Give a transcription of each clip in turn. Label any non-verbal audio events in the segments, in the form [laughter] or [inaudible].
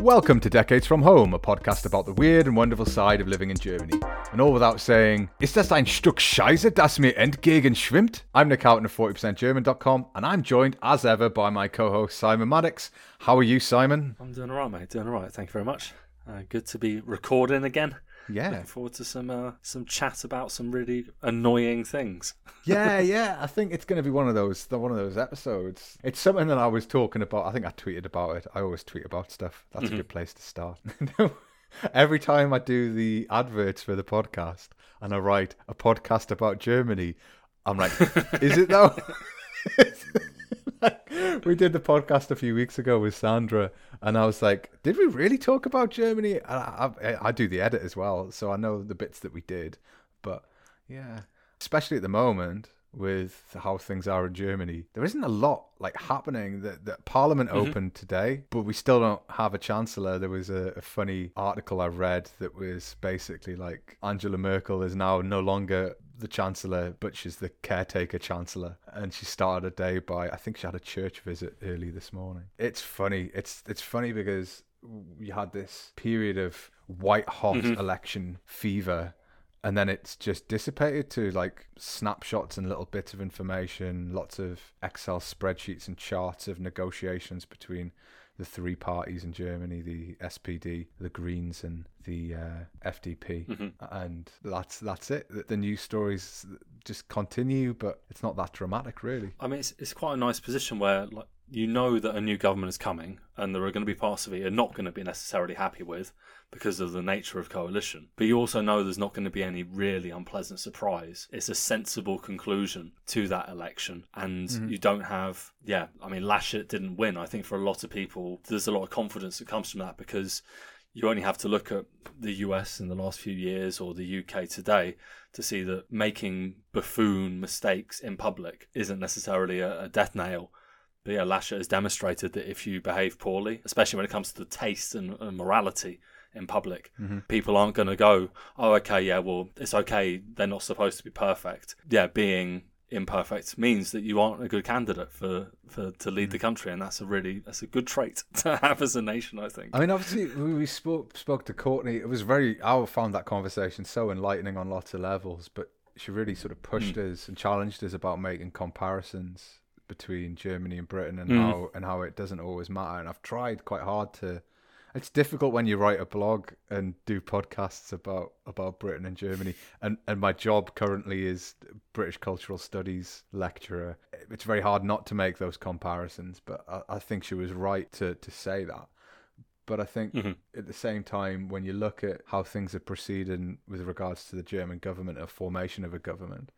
Welcome to Decades from Home, a podcast about the weird and wonderful side of living in Germany. And all without saying, Ist das ein Stück Scheiße, das mir entgegenschwimmt? I'm Nick Houghton of 40%German.com, and I'm joined, as ever, by my co-host Simon Maddox. How are you, Simon? I'm doing alright, mate. Doing alright. Thank you very much. Uh, good to be recording again. Yeah. Looking forward to some uh, some chat about some really annoying things. [laughs] yeah, yeah. I think it's going to be one of those one of those episodes. It's something that I was talking about. I think I tweeted about it. I always tweet about stuff. That's mm-hmm. a good place to start. [laughs] Every time I do the adverts for the podcast and I write a podcast about Germany, I'm like, is it though? [laughs] [laughs] we did the podcast a few weeks ago with Sandra, and I was like, "Did we really talk about Germany?" I, I, I, do the edit as well, so I know the bits that we did. But yeah, especially at the moment with how things are in Germany, there isn't a lot like happening. That that Parliament mm-hmm. opened today, but we still don't have a chancellor. There was a, a funny article I read that was basically like Angela Merkel is now no longer the chancellor, but she's the caretaker chancellor, and she started a day by I think she had a church visit early this morning. It's funny. It's it's funny because we had this period of white hot mm-hmm. election fever and then it's just dissipated to like snapshots and little bits of information, lots of Excel spreadsheets and charts of negotiations between the three parties in Germany: the SPD, the Greens, and the uh, FDP. Mm-hmm. And that's that's it. The, the news stories just continue, but it's not that dramatic, really. I mean, it's it's quite a nice position where like you know that a new government is coming and there are going to be parts of it you're not going to be necessarily happy with because of the nature of coalition. But you also know there's not going to be any really unpleasant surprise. It's a sensible conclusion to that election. And mm-hmm. you don't have, yeah, I mean, Laschet didn't win. I think for a lot of people, there's a lot of confidence that comes from that because you only have to look at the US in the last few years or the UK today to see that making buffoon mistakes in public isn't necessarily a, a death nail but yeah, Laschet has demonstrated that if you behave poorly, especially when it comes to the taste and, and morality in public, mm-hmm. people aren't going to go, oh, okay, yeah, well, it's okay. They're not supposed to be perfect. Yeah, being imperfect means that you aren't a good candidate for, for to lead mm-hmm. the country, and that's a really that's a good trait [laughs] to have as a nation. I think. I mean, obviously, we spoke spoke to Courtney. It was very. I found that conversation so enlightening on lots of levels, but she really sort of pushed mm. us and challenged us about making comparisons between Germany and Britain and mm. how and how it doesn't always matter. And I've tried quite hard to. It's difficult when you write a blog and do podcasts about about Britain and Germany. And and my job currently is British cultural studies lecturer. It's very hard not to make those comparisons, but I, I think she was right to to say that. But I think mm-hmm. at the same time, when you look at how things are proceeding with regards to the German government, a formation of a government,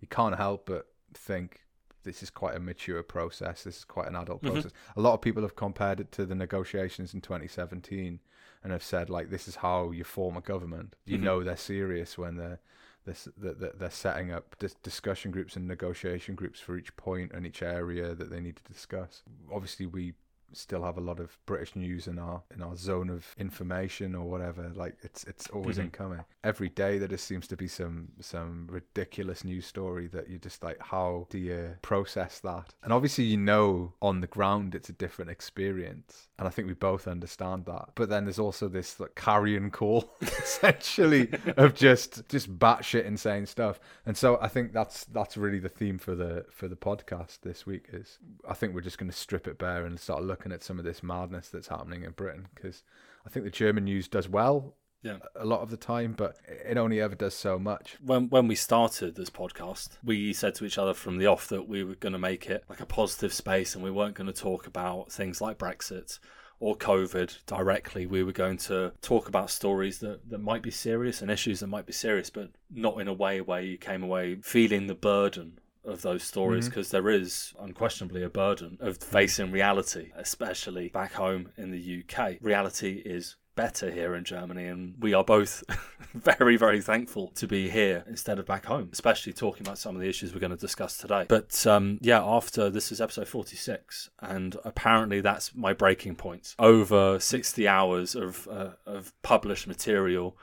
you can't help but think this is quite a mature process. This is quite an adult mm-hmm. process. A lot of people have compared it to the negotiations in 2017 and have said like this is how you form a government. You mm-hmm. know they're serious when they're they're, they're setting up discussion groups and negotiation groups for each point and each area that they need to discuss. Obviously, we still have a lot of British news in our in our zone of information or whatever. Like it's it's always mm-hmm. incoming. Every day there just seems to be some some ridiculous news story that you just like how do you process that? And obviously you know on the ground it's a different experience. And I think we both understand that. But then there's also this like carrion call [laughs] essentially [laughs] of just just batshit insane stuff. And so I think that's that's really the theme for the for the podcast this week is I think we're just gonna strip it bare and start looking looking at some of this madness that's happening in Britain because I think the German news does well yeah. a lot of the time, but it only ever does so much. When when we started this podcast, we said to each other from the off that we were going to make it like a positive space, and we weren't going to talk about things like Brexit or COVID directly. We were going to talk about stories that, that might be serious and issues that might be serious, but not in a way where you came away feeling the burden of those stories because mm-hmm. is unquestionably a burden of facing reality, especially back home in the UK. Reality is better here in Germany, and we are both [laughs] very, very thankful to be here instead of back home, especially talking about some of the issues we're going to discuss today. But um, yeah, after this is episode 46, and apparently that's my breaking point. Over 60 hours of, uh, of published material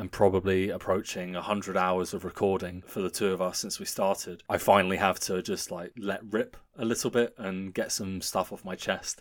and probably approaching 100 hours of recording for the two of us since we started, I finally have to just like let rip a little bit and get some stuff off my chest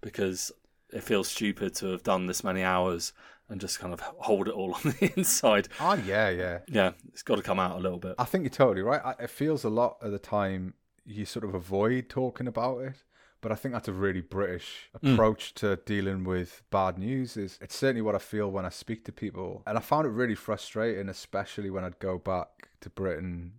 because it feels stupid to have done this many hours and just kind of hold it all [laughs] on the inside. Oh yeah, yeah. Yeah, it's got to come out a little bit. I think you're totally right. It feels a lot of the time you sort of avoid talking about it, but I think that's a really British approach to dealing with bad news. Is it's certainly what I feel when I speak to people, and I found it really frustrating, especially when I'd go back to Britain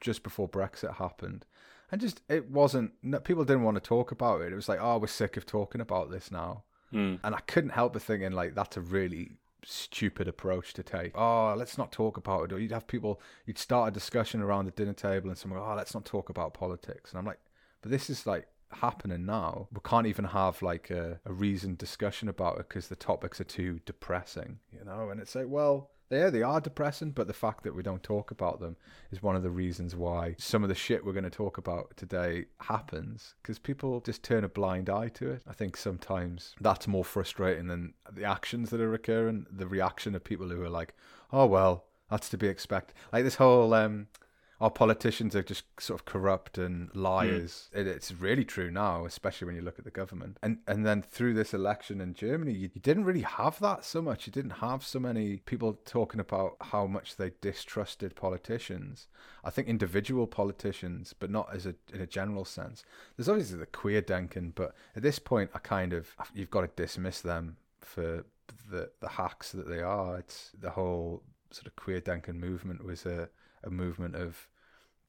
just before Brexit happened. And just it wasn't people didn't want to talk about it. It was like, oh, we're sick of talking about this now. Mm. And I couldn't help but thinking like that's a really stupid approach to take. Oh, let's not talk about it. Or you'd have people, you'd start a discussion around the dinner table, and someone, oh, let's not talk about politics. And I'm like, but this is like happening now. We can't even have like a, a reasoned discussion about it because the topics are too depressing, you know. And it's like, well. Yeah, they are depressing, but the fact that we don't talk about them is one of the reasons why some of the shit we're going to talk about today happens because people just turn a blind eye to it. I think sometimes that's more frustrating than the actions that are occurring, the reaction of people who are like, oh, well, that's to be expected. Like this whole, um, our politicians are just sort of corrupt and hmm. liars. It, it's really true now, especially when you look at the government. And and then through this election in Germany, you, you didn't really have that so much. You didn't have so many people talking about how much they distrusted politicians. I think individual politicians, but not as a in a general sense. There's obviously the Querdenken, but at this point, I kind of you've got to dismiss them for the the hacks that they are. It's the whole sort of Querdenken movement was a a movement of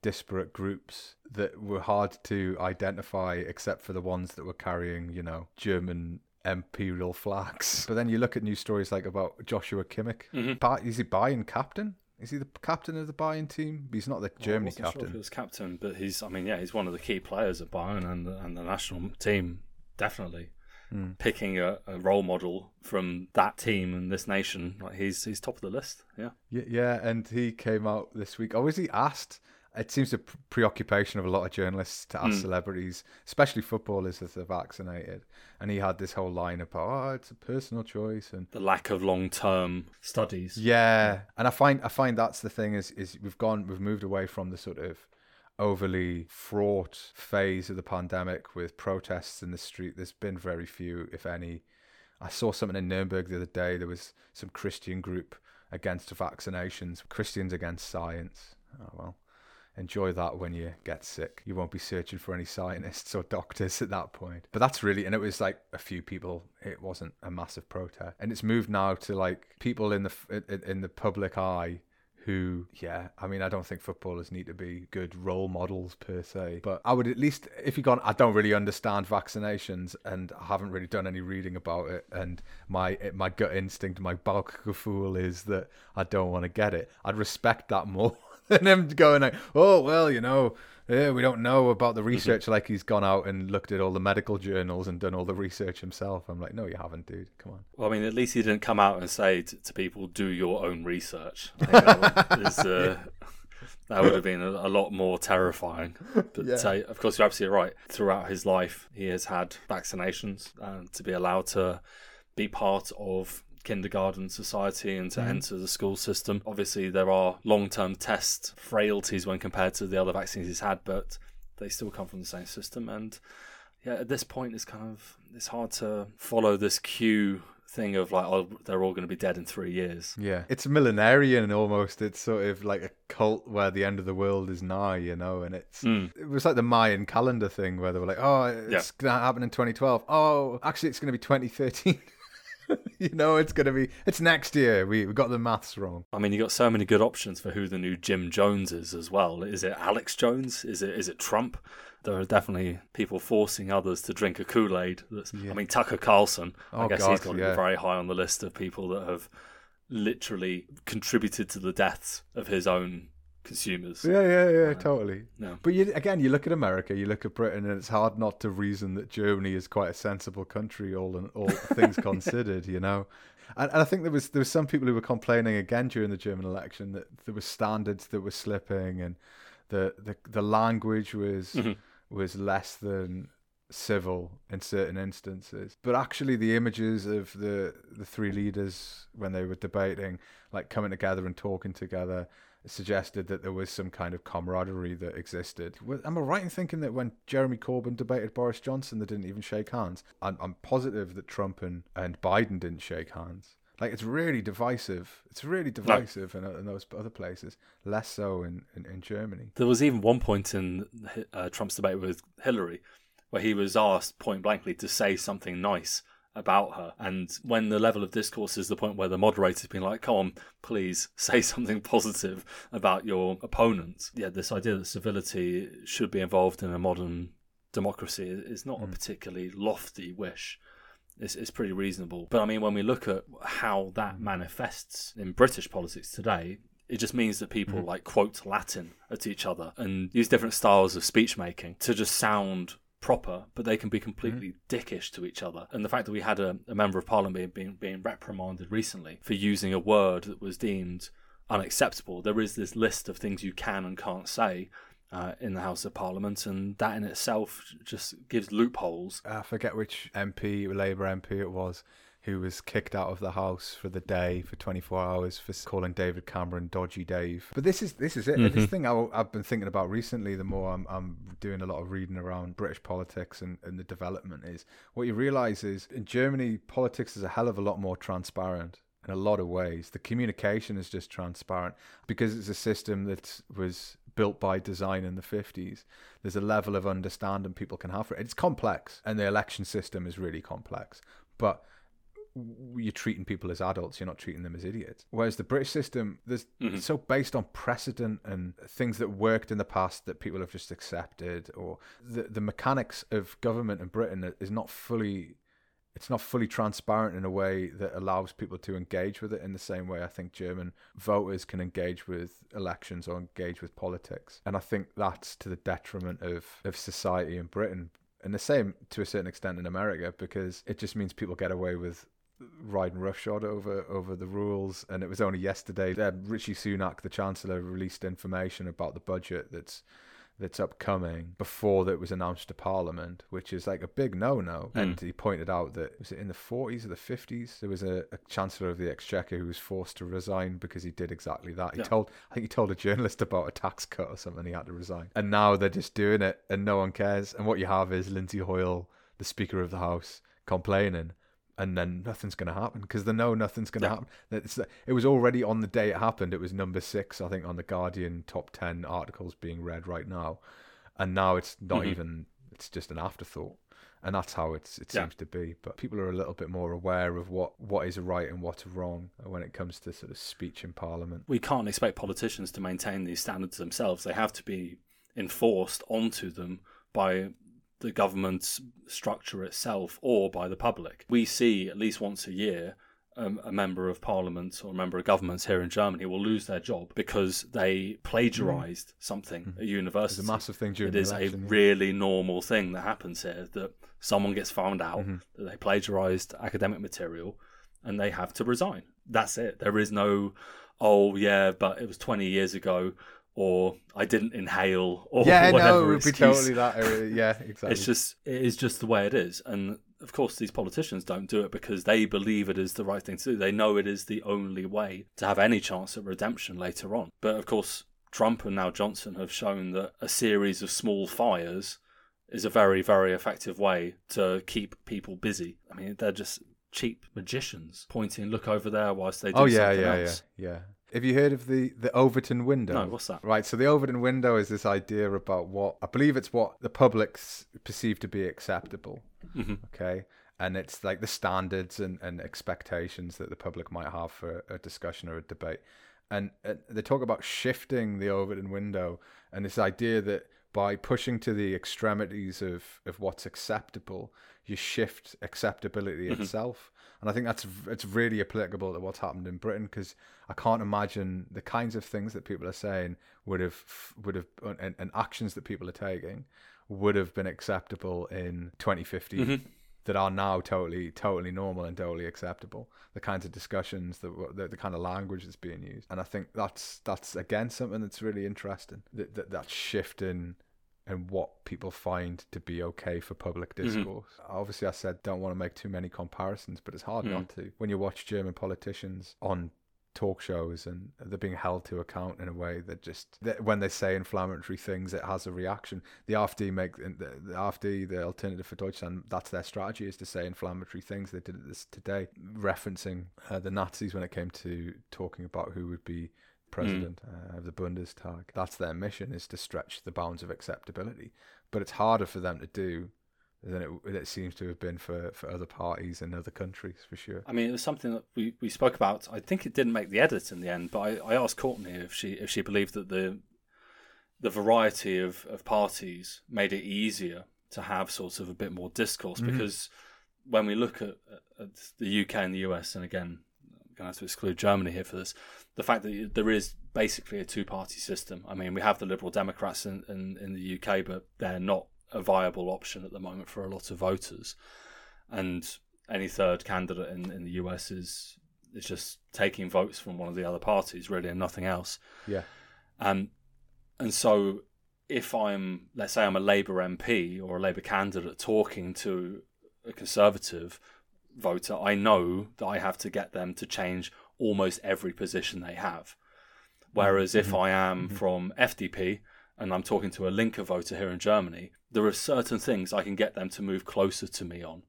disparate groups that were hard to identify except for the ones that were carrying, you know, German imperial flags. [laughs] But then you look at news stories like about Joshua Kimmich. Mhm. Is he Bayern captain? Is he the captain of the Bayern team? He's not the Germany wasn't Sure if captain. he was captain, but he's. I mean, yeah, he's one of the key players at Bayern and the, and the national team. Definitely Hmm. picking a, a role model from that team and this nation. Like he's he's top of the list. Yeah. Yeah, yeah, and he came out this week. Was he asked? It seems a preoccupation of a lot of journalists to ask Mm. celebrities, especially footballers, if they're vaccinated. And he had this whole line about, "Oh, it's a personal choice," and The lack of long term studies. yeah, and I find I find that's the thing is is we've gone we've moved away from the sort of overly fraught phase of the pandemic with protests in the street. There's been very few, if any. I saw something in Nuremberg the other day. There was some Christian group against vaccinations, Christians against science. Oh well. Enjoy that when you get sick. You won't be searching for any scientists or doctors at that point. But that's really, and it was like a few people. It wasn't a massive protest, and it's moved now to like people in the in, in the public eye who, yeah, I mean, I don't think footballers need to be good role models per se, but I would at least, if you've gone, I don't really understand vaccinations and I haven't really done any reading about it, and my my gut instinct, my Bauchgefühl is that I don't want to get it. I'd respect that more [laughs] than him going like, oh well, you know. Yeah, we don't know about the research. Like he's gone out and looked at all the medical journals and done all the research himself. I'm like, no, you haven't, dude. Come on. Well, I mean, at least he didn't come out and say to, to people, "Do your own research." [laughs] I think that, is, uh, that would have been a, a lot more terrifying. But Yeah. uh, of course, you're absolutely right. Throughout his life, he has had vaccinations and to be allowed to be part of kindergarten society and to Mhm. enter the school system. Obviously, there are long-term test frailties when compared to the other vaccines he's had, but they still come from the same system. And yeah, at this point, it's kind of it's hard to follow this cue thing of like, oh, they're all going to be dead in three years. Yeah, it's millenarian almost. It's sort of like a cult where the end of the world is nigh, you know. And it's Mm. it was like the Mayan calendar thing where they were like, "Oh, it's gonna happen in 2012." Oh, actually, it's gonna be 2013. [laughs] [laughs] you know, it's gonna be it's next year. We we got the maths wrong. I mean, you got so many good options for who the new Jim Jones is as well. Is it Alex Jones? Is it is it Trump? There are definitely people forcing others to drink a Kool Aid. That's Yeah. I mean, Tucker Carlson. Oh, I guess God, he's got to yeah. be very high on the list of people that have literally contributed to the deaths of his own consumers. Yeah, yeah, yeah, Uh, totally. No. But you, again, you look at America, you look at Britain, and it's hard not to reason that Germany is quite a sensible country, all in, all [laughs] things considered. You know, and, and I think there was there was some people who were complaining again during the German election that there were standards that were slipping, and the the, the language was Mhm. was less than civil in certain instances. But actually, the images of the the three leaders when they were debating, like coming together and talking together, suggested that there was some kind of camaraderie that existed. Am I right in thinking that when Jeremy Corbyn debated Boris Johnson, they didn't even shake hands? I'm, I'm positive that Trump and, and Biden didn't shake hands. Like it's really divisive. It's really divisive no. in, in, those other places. Less so in, in, in Germany. There was even one point in uh, Trump's debate with Hillary where he was asked point blankly to say something nice about her. And when the level of discourse is the point where the moderator's been like, come on, please say [laughs] something positive about your opponent. Yeah, this idea that civility should be involved in a modern democracy is not mm. a particularly lofty wish. It's, it's pretty reasonable. But I mean, when we look at how that manifests in British politics today, it just means that people mm. like quote Latin at each other and use different styles of speech making to just sound proper, but they can be completely mm-hmm. dickish to each other. And the fact that we had a, a member of parliament being, being reprimanded recently for using a word that was deemed unacceptable, there is this list of things you can and can't say. Uh, in the House of Parliament, and that in itself just gives loopholes. I forget which MP, Labour MP it was, who was kicked out of the house for the day for 24 hours for calling David Cameron dodgy Dave. But this is this is it. Mm-hmm. This thing I, have been thinking about recently. The more I'm, I'm doing a lot of reading around British politics and, and the development is what you realise is in Germany politics is a hell of a lot more transparent in a lot of ways. The communication is just transparent because it's a system that was built by design in the 50s. There's a level of understanding people can have for it. It's complex, and the election system is really complex. But you're treating people as adults you're not treating them as idiots whereas the british system there's mm-hmm. so based on precedent and things that worked in the past that people have just accepted or the the mechanics of government in britain is not fully it's not fully transparent in a way that allows people to engage with it in the same way I think German voters can engage with elections or engage with politics. And I think that's to the detriment of, of society in Britain. And the same to a certain extent in America because it just means people get away with riding roughshod over over the rules. And it was only yesterday that Rishi Sunak, the Chancellor, released information about the budget that's that's upcoming before that was announced to Parliament, which is like a big no-no. Mm. And he pointed out that was it in the 40s or the 50s there was a, a, Chancellor of the Exchequer who was forced to resign because he did exactly that. He yeah. told I think he told a journalist about a tax cut or something. He had to resign, and now they're just doing it, and no one cares. And what you have is Lindsay Hoyle, the Speaker of the House, complaining and then nothing's going to happen because they know nothing's going to yeah. happen. It's, it was already on the day it happened. It was number six, I think, on the Guardian top ten articles being read right now, and now it's not mm-hmm. even. It's just an afterthought, and that's how it's it yeah. seems to be. But people are a little bit more aware of what what is right and what's wrong when it comes to sort of speech in Parliament. We can't expect politicians to maintain these standards themselves. They have to be enforced onto them by the government's structure itself or by the public. We see at least once a year um, a member of parliament or a member of governments here in Germany will lose their job because they plagiarized mm. something mm. at university. It's a massive thing during It is election, a yeah. really normal thing that happens here that someone gets found out mm-hmm. that they plagiarized academic material and they have to resign. That's it. There is no, oh yeah, but it was 20 years ago or I didn't inhale or yeah, [laughs] whatever. no, it would be totally that. Uh, yeah, [laughs] exactly. It's just it is just the way it is, and of course these politicians don't do it because they believe it is the right thing to do. They know it is the only way to have any chance at redemption later on. But of course, Trump and now Johnson have shown that a series of small fires is a very very effective way to keep people busy. I mean, they're just cheap magicians pointing, look over there whilst they do oh, yeah, yeah. Yeah, yeah. Have you heard of the the Overton window? No, what's that? Right, so the Overton window is this idea about what I believe it's what the public's perceive to be acceptable. Mm-hmm. Okay, and it's like the standards and, and expectations that the public might have for a discussion or a debate. And uh, they talk about shifting the Overton window and this idea that by pushing to the extremities of, of what's acceptable, you shift acceptability mm-hmm. itself. And I think that's it's really applicable to what's happened in Britain because I can't imagine the kinds of things that people are saying would have would have and, and actions that people are taking would have been acceptable in 2015 mm-hmm. that are now totally totally normal and totally acceptable. The kinds of discussions, the, the the kind of language that's being used, and I think that's that's again something that's really interesting. That that, that shift in and what people find to be okay for public mm-hmm. discourse. Mm-hmm. Obviously, I said don't want to make too many comparisons, but it's hard mm. not to. When you watch German politicians on talk shows and they're being held to account in a way that just that when they say inflammatory things, it has a reaction. The AfD make the, the AfD, the Alternative for Deutschland, that's their strategy is to say inflammatory things. They did this today, referencing uh, the Nazis when it came to talking about who would be president uh, of the Bundestag. That's their mission is to stretch the bounds of acceptability. But it's harder for them to do than it, it seems to have been for, for other parties in other countries, for sure. I mean, it was something that we, we spoke about. I think it didn't make the edit in the end, but I, I asked Courtney if she if she believed that the the variety of, of parties made it easier to have sort of a bit more discourse Mhm. because when we look at, at the UK and the US, and again, I'm going to have to exclude Germany here for this, the fact that there is basically a two party system. I mean, we have the Liberal Democrats in, in, in the UK, but they're not a viable option at the moment for a lot of voters. And any third candidate in, in the US is is just taking votes from one of the other parties, really, and nothing else. Yeah. Um, and so if I'm, let's say I'm a Labour MP or a Labour candidate talking to a Conservative voter, I know that I have to get them to change almost every position they have. Mm-hmm. Whereas if mm-hmm. I am mm-hmm. from FDP and I'm talking to a Linker voter here in Germany, there are certain things I can get them to move closer to me on.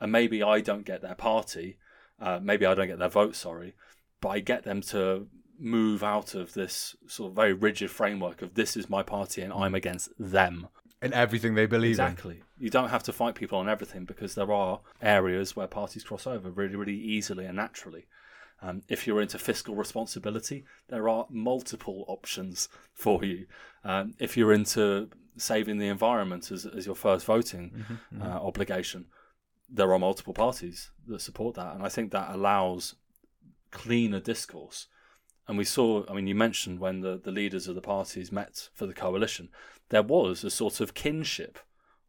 And maybe I don't get their party, uh, maybe I don't get their vote, sorry, but I get them to move out of this sort of very rigid framework of this is my party and I'm against them. In everything they believe Exactly. You don't have to fight people on everything because there are areas where parties cross over really, really easily and naturally. Um, if you're into fiscal responsibility, there are multiple options for you. Um, if you're into saving the environment as, as your first voting in. uh, obligation, there are multiple parties that support that. And I think that allows cleaner discourse. And we saw, I mean, you mentioned when the, the leaders of the parties met for the coalition, there was a sort of kinship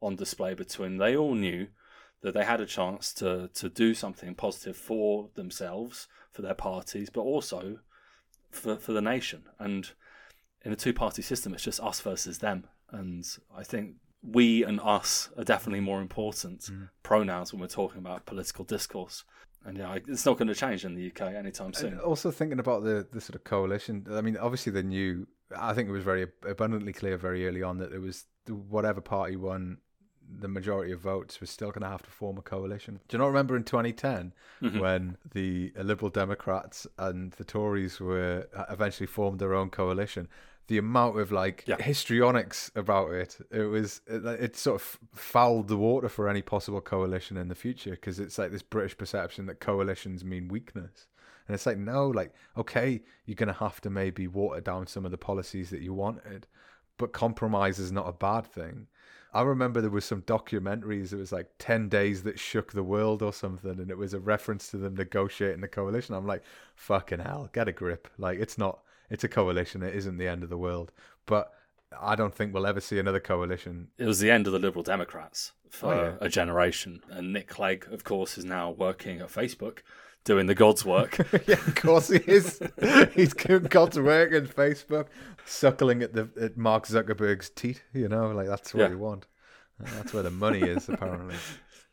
on display between they all knew that they had a chance to, to do something positive for themselves, for their parties, but also for, for the nation. And in a two party system, it's just us versus them. And I think we and us are definitely more important mm-hmm. pronouns when we're talking about political discourse. And yeah, it's not going to change in the UK anytime soon. And also thinking about the, the sort of coalition, I mean, obviously they knew, I think it was very abundantly clear very early on that it was whatever party won the majority of votes was still going to have to form a coalition. Do you not remember in 2010 Mhm. when the Liberal Democrats and the Tories were uh, eventually formed their own coalition? The amount of like Yeah. histrionics about it, it was it, it sort of fouled the water for any possible coalition in the future because it's like this British perception that coalitions mean weakness. And it's like, no, like, okay, you're going to have to maybe water down some of the policies that you wanted, but compromise is not a bad thing. I remember there was some documentaries, it was like 10 days that shook the world or something, and it was a reference to them negotiating the coalition. I'm like, fucking hell, get a grip. Like, it's not, it's a coalition, it isn't the end of the world. But I don't think we'll ever see another coalition. It was the end of the Liberal Democrats for Oh, yeah. a generation. And Nick Clegg, of course, is now working at Facebook doing the God's work. [laughs] yeah, of course he is. [laughs] He's got to work in Facebook, suckling at the at Mark Zuckerberg's teat. You know, like that's what Yeah. we want. Uh, That's where the money is. Apparently,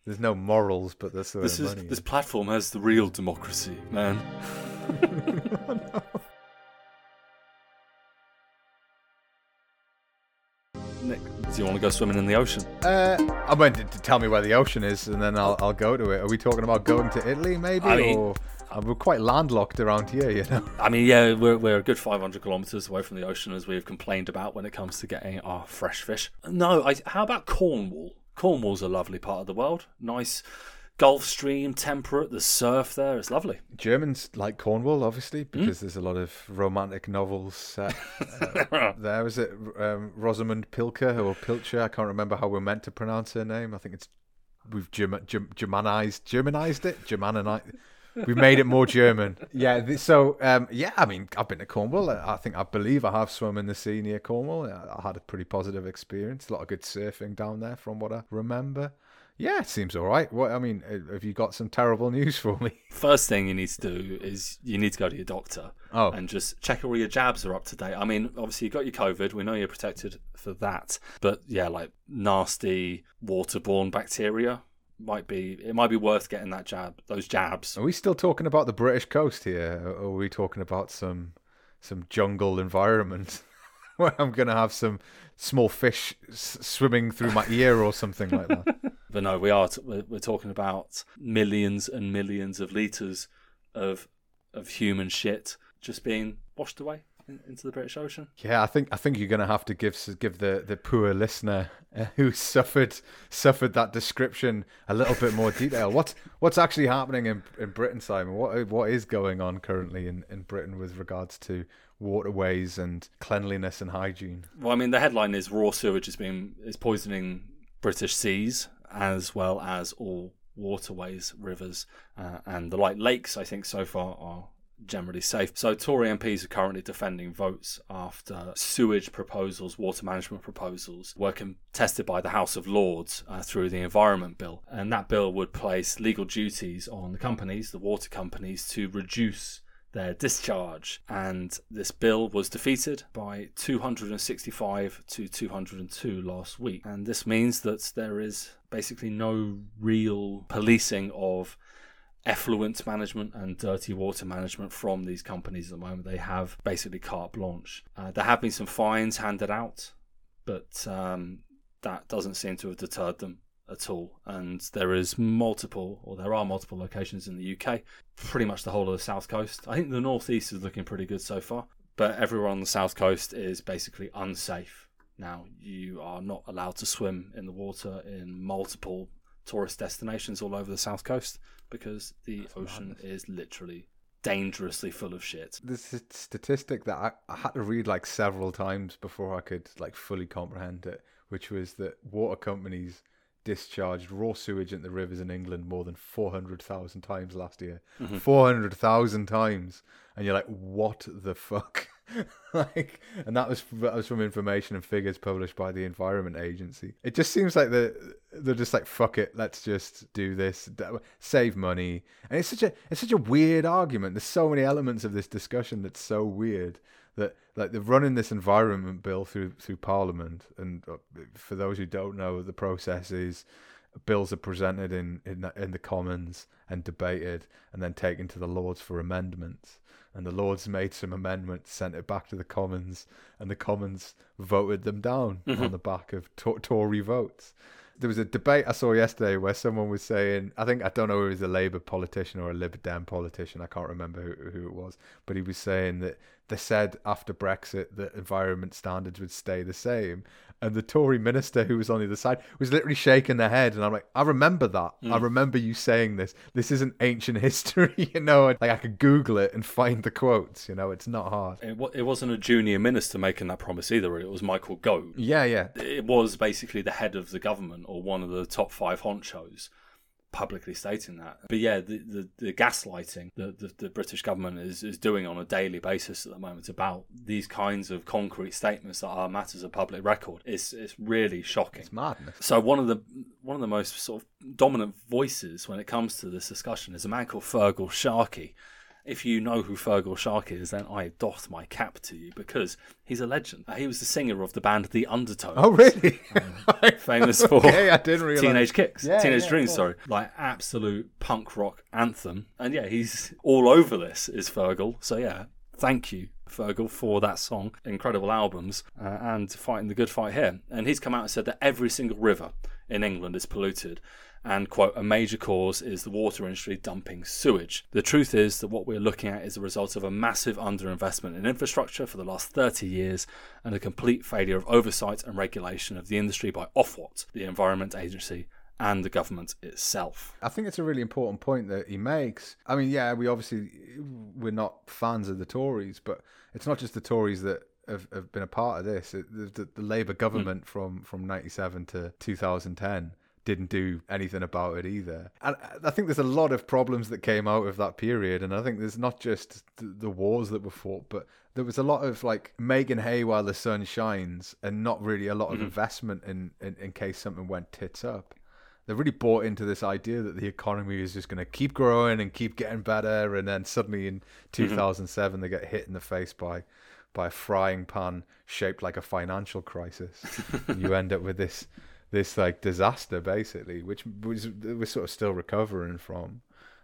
there's no morals, but that's where this the is money this is. platform has the real democracy, man. [laughs] do you want to go swimming in the ocean? Uh, I meant to, to tell me where the ocean is, and then I'll I'll go to it. Are we talking about going to Italy, maybe, I mean- or uh, we're quite landlocked around here, you know? I mean, yeah, we're, we're a good 500 kilometres away from the ocean, as we've complained about when it comes to getting our fresh fish. No, I, how about Cornwall? Cornwall's a lovely part of the world. Nice Gulf Stream, temperate, the surf there. It's lovely. Germans like Cornwall, obviously, Hmm? because there's a lot of romantic novels set uh, [laughs] there. Was it um, Rosamund Pilker or Pilcher? I can't remember how we're meant to pronounce her name. I think it's we've German, Germ, Germanized, Germanized it, Germanized. We've made it more German. Yeah. So um, yeah, I mean, I've been to Cornwall. I I think I believe I have swum in the sea near Cornwall. I I had a pretty positive experience. A lot of good surfing down there, from what I remember. Yeah, it seems all right. What I mean, uh, have you got some terrible [laughs] news for me? First thing you need to do is you need to go to your doctor Oh, and just check all your jabs are up to date. I mean, obviously you got your COVID. We know you're protected for that, but yeah, like nasty waterborne bacteria might be it might be worth getting that jab, those jabs. Are we still talking about the British coast here, or are we talking about some some jungle environment [laughs] where I'm going to have some small fish s- swimming through my ear or something like that? [laughs] But no, we are t- we're, talking about millions and millions of liters of of human shit just being washed away in, into the British Ocean. Yeah, I think I think you're going to have to give give the, the poor listener uh, who suffered suffered that description a little bit more detail. What's what's actually happening in in Britain, Simon? What what is going on currently in, in Britain with regards to waterways and cleanliness and hygiene? Well, I mean, the headline is raw sewage is being is poisoning British seas as well as all waterways, rivers, uh, and the like lakes. I think so far are generally safe. So Tory MPs are currently defending votes after sewage proposals, water management proposals, were contested by the House of Lords uh, through the Environment Bill, and that bill would place legal duties on the companies, the water companies, to reduce their discharge. And this bill was defeated by 265 to 202 last week. And this means that there is basically no real policing of effluent management and dirty water management from these companies at the moment. They have basically carte blanche. Uh, there have been some fines handed out, but um, that doesn't seem to have deterred them at all. And there is multiple, or there are multiple locations in the UK, pretty much the whole of the south coast. I think the northeast is looking pretty good so far, but everywhere on the south coast is basically unsafe. Now, you are not allowed to swim in the water in multiple tourist destinations all over the south coast because the ocean is literally dangerously full of shit. This is a statistic that I, I had to read like several times before I could like fully comprehend it, which was that water companies discharged raw sewage into the rivers in England more than 400,000 times last year. Mm-hmm. 400,000 times. And you're like, what the fuck? [laughs] like, and that was that was from information and figures published by the Environment Agency. It just seems like they're they're just like fuck it, let's just do this, save money. And it's such a it's such a weird argument. There's so many elements of this discussion that's so weird that like they're running this environment bill through through Parliament. And uh, for those who don't know, the process is bills are presented in in the, in the Commons and debated, and then taken to the Lords for amendments and the Lords made some amendments, sent it back to the Commons, and the Commons voted them down Mm-hmm. on the back of to- Tory votes. There was a debate I saw yesterday where someone was saying, I think I don't know if it was a Labour politician or a Lib Dem politician, I can't remember who, who it was, but he was saying that they said after Brexit that environment standards would stay the same, and the Tory minister who was on the other side was literally shaking their head, and I'm like, I remember that. I mm. remember you saying this. This isn't ancient [laughs] history, [laughs] you know. Like I could Google it and find the quotes. You know, it's not hard. It, it wasn't a junior minister making that promise either. It was Michael Gove. Yeah, yeah. It was basically the head of the government or one of the top five honchos publicly stating that. But yeah, the, the, the gaslighting that the, the British government is, is doing on a daily basis at the moment about these kinds of concrete statements that are matters of public record is is really shocking. It's madness. So one of the one of the most sort of dominant voices when it comes to this discussion is a man called Feargal Sharkey. If you know who Feargal Sharkey is, then I doff my cap to you because he's a legend. He was the singer of the band The Undertones. Oh, really? [laughs] famous [laughs] for okay, I didn't realize. Teenage Kicks, Yeah, Teenage yeah, Dreams, sorry, like absolute punk rock anthem. And yeah, he's all over this. Is Feargal? So yeah, thank you, Feargal, for that song. Incredible albums uh, and fighting the good fight here. And he's come out and said that every single river in England is polluted. And quote, a major cause is the water industry dumping sewage. The truth is that what we're looking at is the result of a massive underinvestment in infrastructure for the last 30 years and a complete failure of oversight and regulation of the industry by Ofwat, the Environment Agency, and the government itself. I think it's a really important point that he makes. I mean, yeah, we obviously we're not fans of the Tories, but it's not just the Tories that have, have been a part of this. It, the, the, the Labour government from from ninety seven to two thousand ten didn't do anything about it either. And I think there's a lot of problems that came out of that period, and I think there's not just the, the wars that were fought, but there was a lot of like making hay while the sun shines, and not really a lot of mm-hmm. investment in, in in case something went tits up they really bought into this idea that the economy is just going to keep growing and keep getting better and then suddenly in mm-hmm. 2007 they get hit in the face by by a frying pan shaped like a financial crisis and [laughs] you end up with this this like disaster basically, which was we're sort of still recovering from.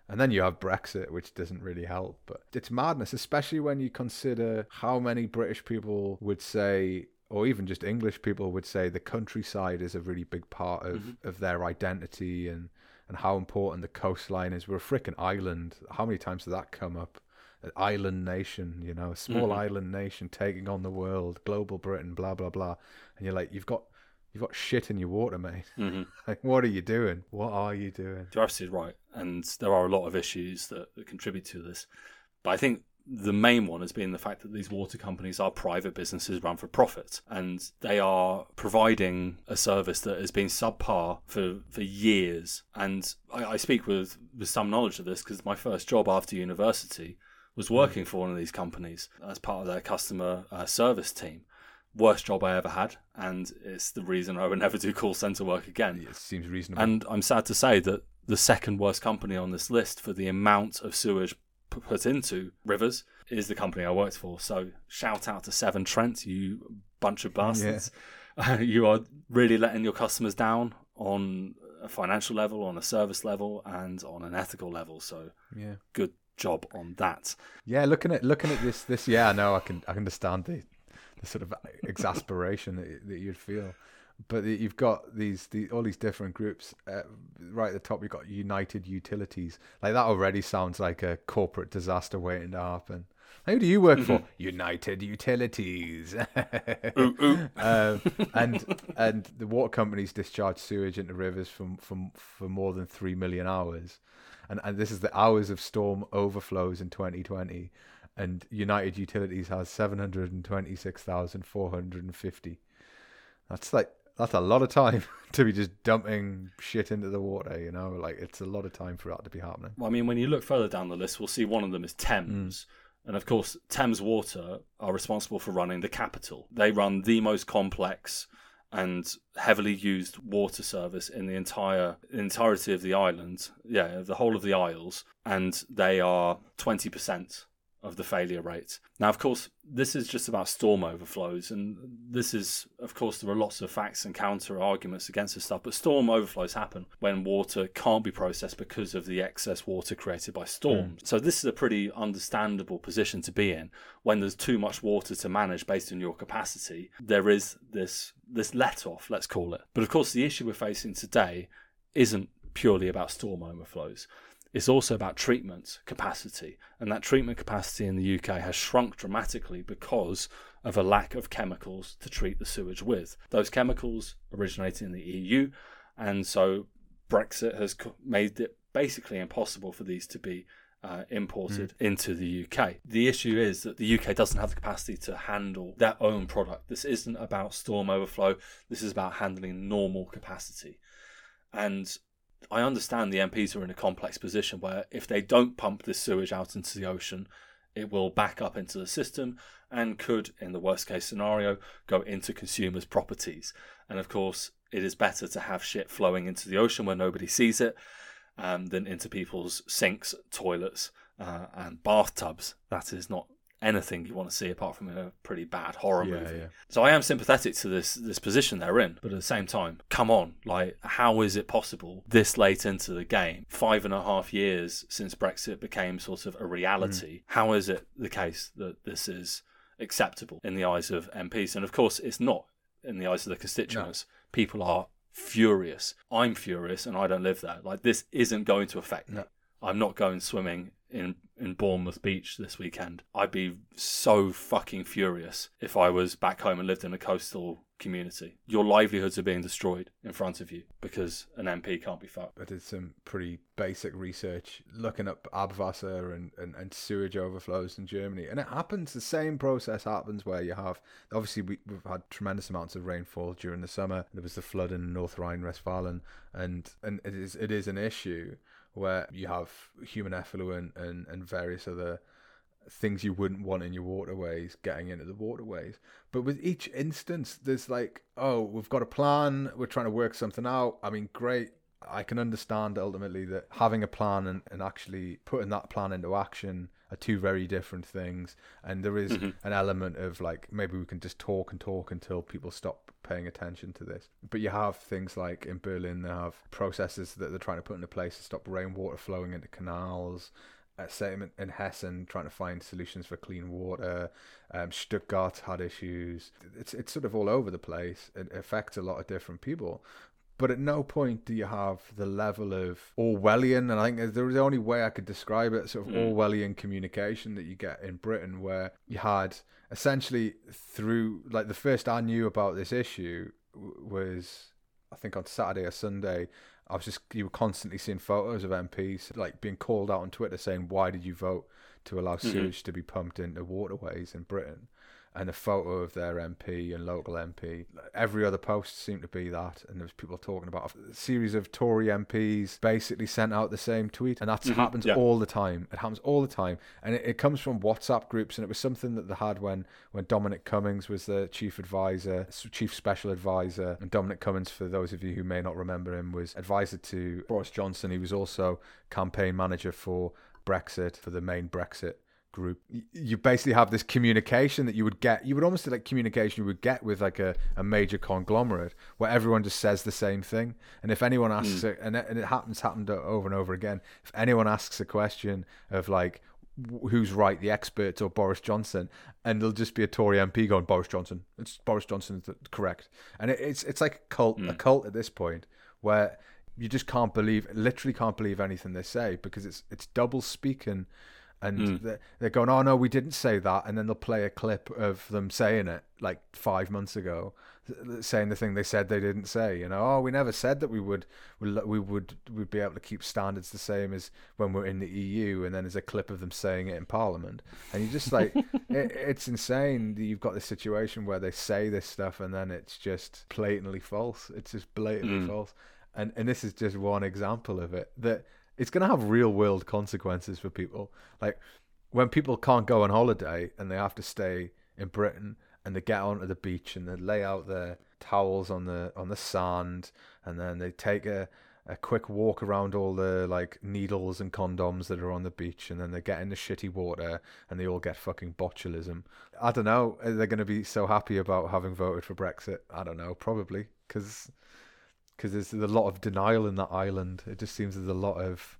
And then you have Brexit, which doesn't really help. But it's madness, especially when you consider how many British people would say, or even just English people would say, the countryside is a really big part of, Mhm. of their identity and, and how important the coastline is. We're a freaking island. How many times did that come up? An island nation, you know, a small Mhm. island nation taking on the world, global Britain, blah blah blah. And you're like, you've got you've got shit in your water, mate. [laughs] hmm Like, what are you doing? What are you doing? You're absolutely right, and there are a lot of issues that, that contribute to this. But I think the main one has been the fact that these water companies are private businesses run for profit, and they are providing a service that has been subpar for, for years. And I, I speak with, with some knowledge of this because my first job after university was working for one of these companies as part of their customer uh, service team. Worst job I ever had, and it's the reason I would [laughs] never do call center work again. It seems reasonable. And I'm sad to say that the second worst company on this list for the amount of sewage put into rivers is the company I worked for. So shout out to Severn Trent, you bunch of bastards. [laughs] you are really letting your customers down on a financial level, on a service level, and on an ethical level. So yeah. good job on that. Yeah, looking at looking at this this yeah, no, I can I can understand the the sort of exasperation that, that you'd feel. But you've got these the all these different groups. Uh, right at the top, you've got United Utilities. Like that already sounds like a corporate disaster waiting to happen. Who do you work for? United Utilities. Ooh, ooh. [laughs] um, and and the water companies discharge sewage into rivers from from for more than three million hours, and and this is the hours of storm overflows in 2020, and United Utilities has 726,450. That's like that's a lot of time [laughs] to be just dumping shit into the water. You know, like it's a lot of time for that to be happening. Well, I mean, when you look further down the list, we'll see one of them is Thames. Mm. And of course, Thames Water are responsible for running the capital. They run the most complex and heavily used water service in the entire entirety of the island. Yeah, the whole of the Isles. And they are 20% of the failure rate. Now, of course, this is just about storm overflows, and this is, of course, there are lots of facts and counter arguments against this stuff. But storm overflows happen when water can't be processed because of the excess water created by storms. Mm. So this is a pretty understandable position to be in when there's too much water to manage based on your capacity. There is this this let off, let's call it. But of course, the issue we're facing today isn't purely about storm overflows. It's also about treatment capacity, and that treatment capacity in the UK has shrunk dramatically because of a lack of chemicals to treat the sewage with. Those chemicals originated in the EU, and so Brexit has made it basically impossible for these to be uh, imported into the UK. The issue is that the UK doesn't have the capacity to handle their own product. This isn't about storm overflow, this is about handling normal capacity. And I understand the MPs are in a complex position where if they don't pump this sewage out into the ocean, it will back up into the system and could, in the worst case scenario, go into consumers' properties. And of course, it is better to have shit flowing into the ocean where nobody sees it um, than into people's sinks, toilets, uh, and bathtubs. That is not anything you want to see apart from a pretty bad horror Yeah, movie. yeah. So I am sympathetic to this this position they're in, but at the same time, come on, like how is it possible this late into the game, five and a half years since Brexit became sort of a reality? Mm. How is it the case that this is acceptable in the eyes of MPs? And of course, it's not in the eyes of the constituents. People are furious. I'm furious, and I don't live there. Like this isn't going to affect me. No. I'm not going swimming in in Bournemouth Beach this weekend. I'd be so fucking furious if I was back home and lived in a coastal community. Your livelihoods are being destroyed in front of you because an MP can't be fucked. I did some pretty basic research looking up Abwasser and, and, and sewage overflows in Germany. And it happens, the same process happens where you have, obviously, we, we've had tremendous amounts of rainfall during the summer. There was the flood in North Rhine Westphalen, and, and it, is, it is an issue where you have human effluent and, and various other things you wouldn't want in your waterways getting into the waterways. But with each instance, there's like, oh, we've got a plan, we're trying to work something out. I mean, great. I can understand ultimately that having a plan and, and actually putting that plan into action are two very different things. And there is Mhm. an element of like maybe we can just talk and talk until people stop paying attention to this. But you have things like in Berlin, they have processes that they're trying to put into place to stop rainwater flowing into canals. Uh, same in Hessen, trying to find solutions for clean water. Um, Stuttgart had issues. It's it's sort of all over the place. It affects a lot of different people. But at no point do you have the level of Orwellian, and I think there was the only way I could describe it, sort of mm. Orwellian communication that you get in Britain, where you had essentially through, like the first I knew about this issue was, I think on Saturday or Sunday, I was just you were constantly seeing photos of MPs like being called out on Twitter saying why did you vote to allow mm-hmm. sewage to be pumped into waterways in Britain, and a photo of their MP and local MP. Every other post seemed to be that, and there was people talking about a series of Tory MPs basically sent out the same tweet, and that mm-hmm, happens yeah. all the time. It happens all the time, and it, it, comes from WhatsApp groups, and it was something that they had when when Dominic Cummings was the chief advisor, chief special advisor, and Dominic Cummings, for those of you who may not remember him, was advisor to Boris Johnson. He was also campaign manager for Brexit for the main Brexit group you basically have this communication that you would get you would almost like communication you would get with like a, a major conglomerate where everyone just says the same thing and if anyone asks mm. it and it, and it happens happened over and over again if anyone asks a question of like who's right, the experts or Boris Johnson, and there'll just be a Tory MP going Boris Johnson. It's Boris Johnson is correct, and it, it's it's like a cult, mm. a cult at this point where you just can't believe, literally can't believe anything they say because it's it's double speaking and mm. they're, they're going, "Oh no, we didn't say that," and then they'll play a clip of them saying it like five months ago, saying the thing they said they didn't say. You know, oh, we never said that we would we would we'd be able to keep standards the same as when we're in the EU, and then there's a clip of them saying it in Parliament, and you just like, [laughs] it, it's insane. that You've got this situation where they say this stuff, and then it's just blatantly false. It's just blatantly mm. false. And, and this is just one example of it that it's going to have real world consequences for people. Like when people can't go on holiday and they have to stay in Britain and they get onto the beach and they lay out their towels on the on the sand and then they take a a quick walk around all the like needles and condoms that are on the beach and then they get in the shitty water and they all get fucking botulism. I don't know. they're they going to be so happy about having voted for Brexit? I don't know. Probably because because there's a lot of denial in that island. It just seems there's a lot of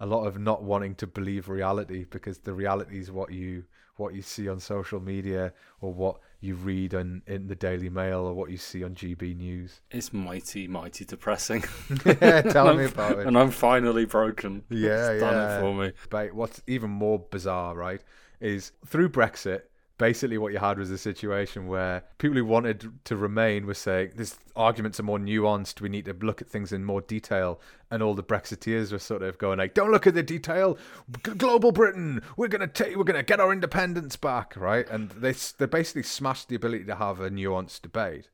a lot of not wanting to believe reality because the reality is what you what you see on social media or what you read on in the Daily Mail or what you see on GB News. It's mighty, mighty depressing. [laughs] yeah, tell me about it. And I'm finally broken. Yeah, it's yeah. Done it for me. But what's even more bizarre, right, is through Brexit, basically what you had was a situation where people who wanted to remain were saying this arguments are more nuanced. We need to look at things in more detail. And all the brexiteers were sort of going like don't look at the detail. Global britain we're going to take we're going to get our independence back right? And they they basically smashed the ability to have a nuanced debate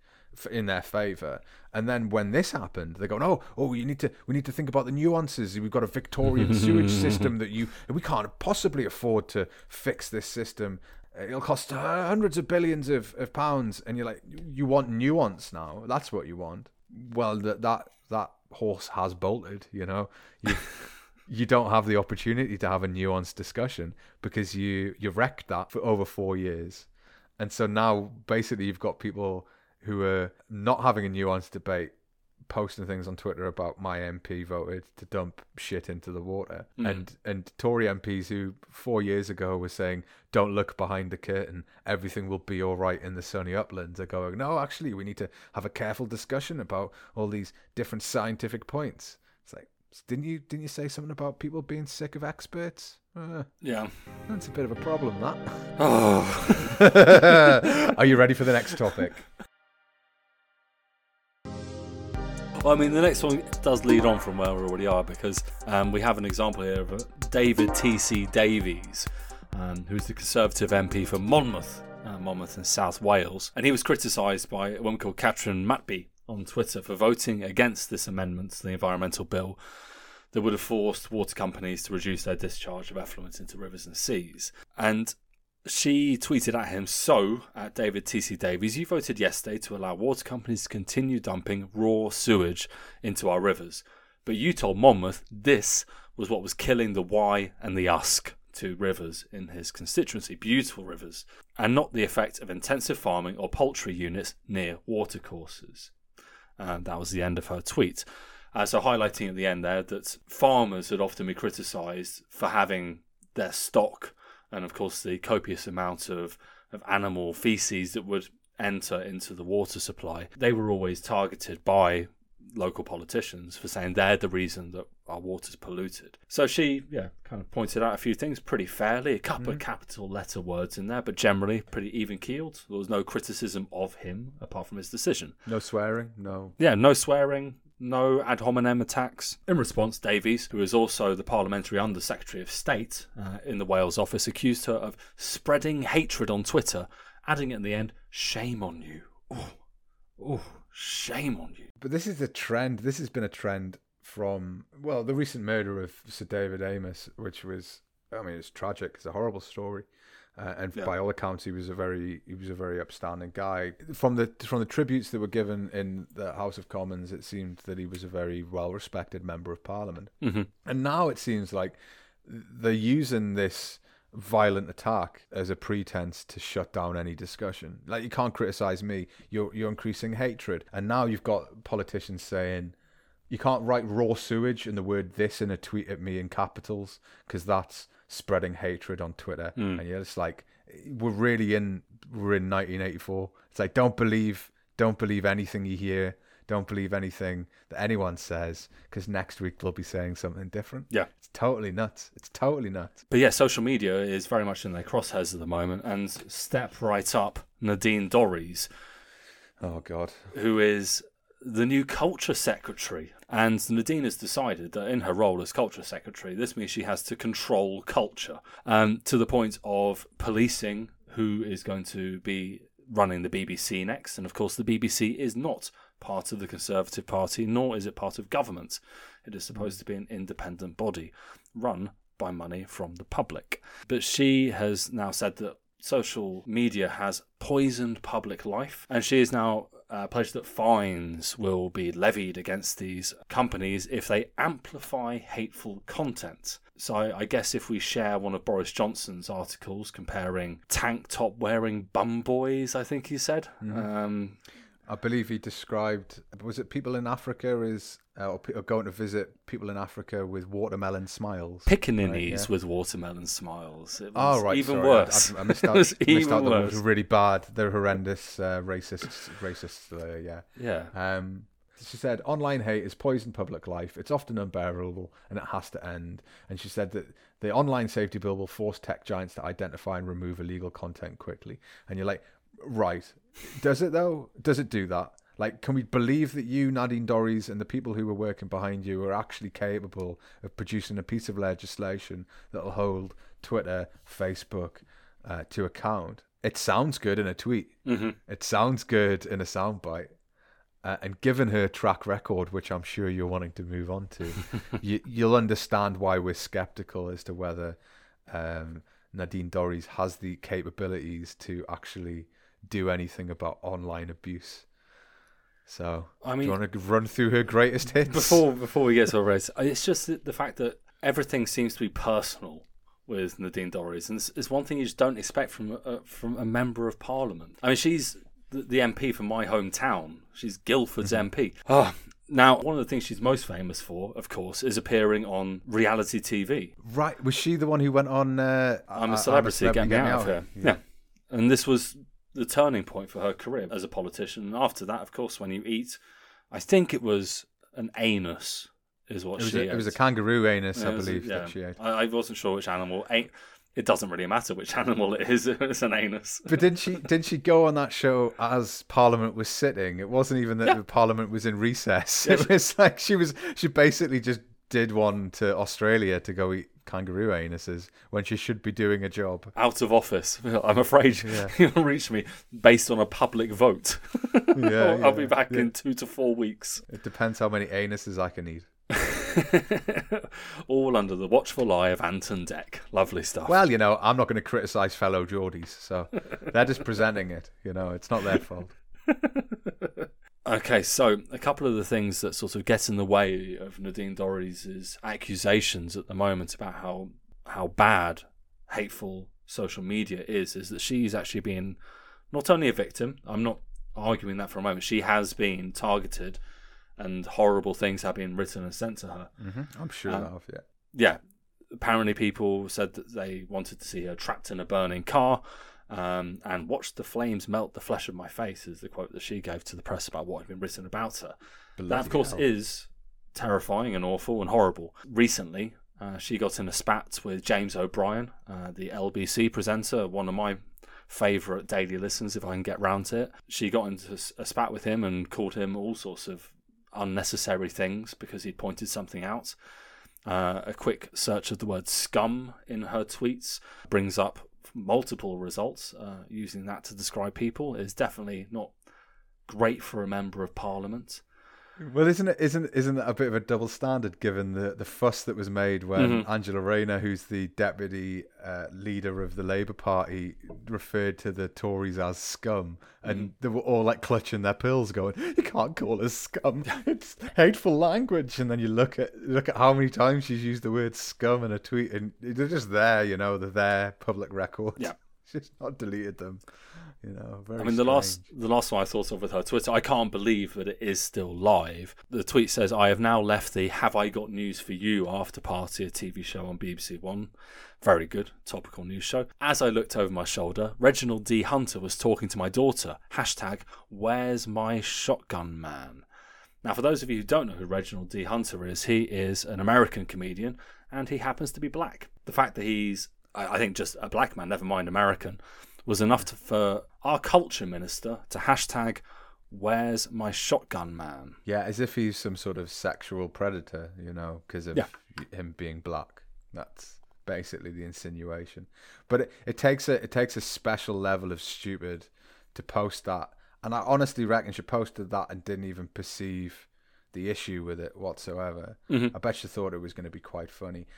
in their favor. And then when this happened they're going oh oh you need to we need to think about the nuances. We've got a victorian sewage [laughs] system that you we can't possibly afford to fix this system Uh, it'll cost uh, hundreds of billions of, of pounds and you're like you want nuance now. That's what you want. Well that that that horse has bolted you know? You [laughs] you don't have the opportunity to have a nuanced discussion because you you wrecked that for over 4 years. And so now basically you've got people who are not having a nuanced debate posting things on Twitter about my MP voted to dump shit into the water, mm. and and Tory MPs who four years ago were saying don't look behind the curtain, everything will be all right in the sunny uplands, are going no, actually we need to have a careful discussion about all these different scientific points. It's like didn't you didn't you say something about people being sick of experts? Uh, yeah, that's a bit of a problem. That. Oh. [laughs] Are you ready for the next topic? [laughs] Well, I mean, the next one does lead on from where we already are because um, we have an example here of David T.C. Davies, um, who's the Conservative MP for Monmouth, uh, Monmouth in South Wales, and he was criticised by a woman called Katharine Matby on Twitter for voting against this amendment to the environmental bill that would have forced water companies to reduce their discharge of effluent into rivers and seas. And she tweeted at him, So, at David T.C. Davies, you voted yesterday to allow water companies to continue dumping raw sewage into our rivers. But you told Monmouth this was what was killing the Wye and the Usk to rivers in his constituency, beautiful rivers, and not the effect of intensive farming or poultry units near watercourses. And that was the end of her tweet. Uh, so, highlighting at the end there that farmers would often be criticised for having their stock and, of course, the copious amount of, of animal feces that would enter into the water supply. They were always targeted by local politicians for saying they're the reason that our water's polluted. So she, yeah, kind of pointed out a few things pretty fairly. A couple mm. of capital letter words in there, but generally pretty even keeled. There was no criticism of him apart from his decision. No swearing, no. Yeah, no swearing. No ad hominem attacks. In response, Davies, who is also the Parliamentary Under Secretary of State uh, in the Wales office, accused her of spreading hatred on Twitter, adding at the end, Shame on you. Oh, oh, shame on you. But this is a trend. This has been a trend from well, the recent murder of Sir David Amess, which was I mean, it's tragic. It's a horrible story. Uh, and yeah. by all accounts, he was a very he was a very upstanding guy. From the from the tributes that were given in the House of Commons, it seemed that he was a very well respected member of Parliament. Mm-hmm. And now it seems like they're using this violent attack as a pretense to shut down any discussion. Like you can't criticize me. You're you're increasing hatred, and now you've got politicians saying you can't write raw sewage and the word this in a tweet at me in capitals because that's spreading hatred on Twitter. Mm. And you're just like, we're really in we're in 1984. It's like don't believe don't believe anything you hear. Don't believe anything that anyone says because next week they'll be saying something different. Yeah, it's totally nuts. It's totally nuts. But yeah, social media is very much in their crosshairs at the moment. And step right up, Nadine Dorries. Oh God, who is the new culture secretary. And Nadine has decided that in her role as culture secretary, this means she has to control culture um, to the point of policing who is going to be running the BBC next. And of course, the BBC is not part of the Conservative Party, nor is it part of government. It is supposed to be an independent body run by money from the public. But she has now said that social media has poisoned public life, and she is now uh, pledged that fines will be levied against these companies if they amplify hateful content. So I, I, guess if we share one of Boris Johnson's articles comparing tank top wearing bum boys, I think he said. Mm-hmm. Um, I believe he described was it people in Africa as uh, or, or, going to visit people in Africa with watermelon smiles. Pickaninnies right, yeah. with watermelon smiles. It was oh right, even sorry. worse. I, [laughs] I missed out. missed even out worse. really bad. They're horrendous, uh, racist, racist. Uh, yeah. Yeah. Um, she said online hate is poisoned public life. It's often unbearable and it has to end. And she said that the online safety bill will force tech giants to identify and remove illegal content quickly. And you're like, right, does it though? Does it do that? Like, can we believe that you, Nadine Dorries, and the people who were working behind you are actually capable of producing a piece of legislation that'll hold Twitter, Facebook uh, to account? It sounds good in a tweet. Mm-hmm. It sounds good in a soundbite. Uh, and given her track record, which I'm sure you're wanting to move on to, [laughs] you, will understand why we're skeptical as to whether um, Nadine Dorries has the capabilities to actually do anything about online abuse. So, I mean, do you want to run through her greatest hits before [laughs] before we get to our race? It's just the, the fact that everything seems to be personal with Nadine Dorries, and it's, it's one thing you just don't expect from a, from a member of Parliament. I mean, she's the, the MP from my hometown. She's Guildford's mm-hmm. MP. Oh, ah, now, one of the things she's most famous for, of course, is appearing on reality TV. Right. Was she the one who went on uh, I'm a celebrity, I'm a celebrity get me out, out of here. Yeah. yeah. And this was the turning point for her career as a politician. And after that, of course, when you eat, I think it was an anus, is what it she. A, ate. It was a kangaroo anus, I believe, yeah. that she ate. I, I wasn't sure which animal. It doesn't really matter which [laughs] animal it is. [laughs] It's an anus. But did she did she go on that show as Parliament was sitting? It wasn't even that yeah. the Parliament was in recess. [laughs] Yeah, it was like she was she basically just did one to Australia to go eat kangaroo anuses when she should be doing a job. Out of office. [laughs] I'm afraid yeah. [laughs] you'll reach me based on a public vote. [laughs] yeah, I'll be back yeah. in two to four weeks. It depends how many anuses I can eat. All under the watchful eye of Ant and Dec. Lovely stuff. Well, you know, I'm not going to criticise fellow Geordies, so they're just presenting it. You know, it's not their fault. Okay, so a couple of the things that sort of get in the way of Nadine Dorries' accusations at the moment about how how bad hateful social media is is that she's actually being not only a victim. I'm not arguing that for a moment. She has been targeted, and horrible things have been written and sent to her. Mm-hmm. I'm sure Um, have, yeah. Yeah, apparently people said that they wanted to see her trapped in a burning car. Um, and watched the flames melt the flesh of my face is the quote that she gave to the press about what had been written about her. that, of course, hell. is terrifying and awful and horrible. Recently, uh, she got in a spat with James O'Brien, uh, the LBC presenter, one of my favourite daily listens, if I can get round to it. She got into a spat with him and called him all sorts of unnecessary things because he'd pointed something out. Uh, a quick search of the word scum in her tweets brings up multiple results. Uh, using that to describe people is definitely not great for a member of parliament. Well, isn't it? Isn't isn't that a bit of a double standard given the, the fuss that was made when Mhm. Angela Rayner, who's the deputy uh, leader of the Labour Party, referred to the Tories as scum, and they were all like clutching their pills, going, "You can't call us scum. [laughs] It's hateful language." And then you look at look at how many times she's used the word scum in a tweet, and they're just there. You know, they're there, public record. Yeah. [laughs] she's not deleted them. You know, very. I mean, the last the last one I thought of with her Twitter, I can't believe that it is still live. The tweet says, "I have now left the Have I Got News for You after party, a TV show on BBC One. Very good, topical news show. As I looked over my shoulder, Reginald D. Hunter was talking to my daughter. Hashtag Where's my shotgun man? Now, for those of you who don't know who Reginald D. Hunter is, he is an American comedian and he happens to be black. The fact that he's, I think, just a black man, never mind American, was enough to, for our culture minister to hashtag Where's my shotgun man? Yeah, as if he's some sort of sexual predator, you know, because of Yeah. him being black. That's basically the insinuation. But it, it takes a it takes a special level of stupid to post that, and I honestly reckon she posted that and didn't even perceive the issue with it whatsoever. Mhm. I bet she thought it was going to be quite funny.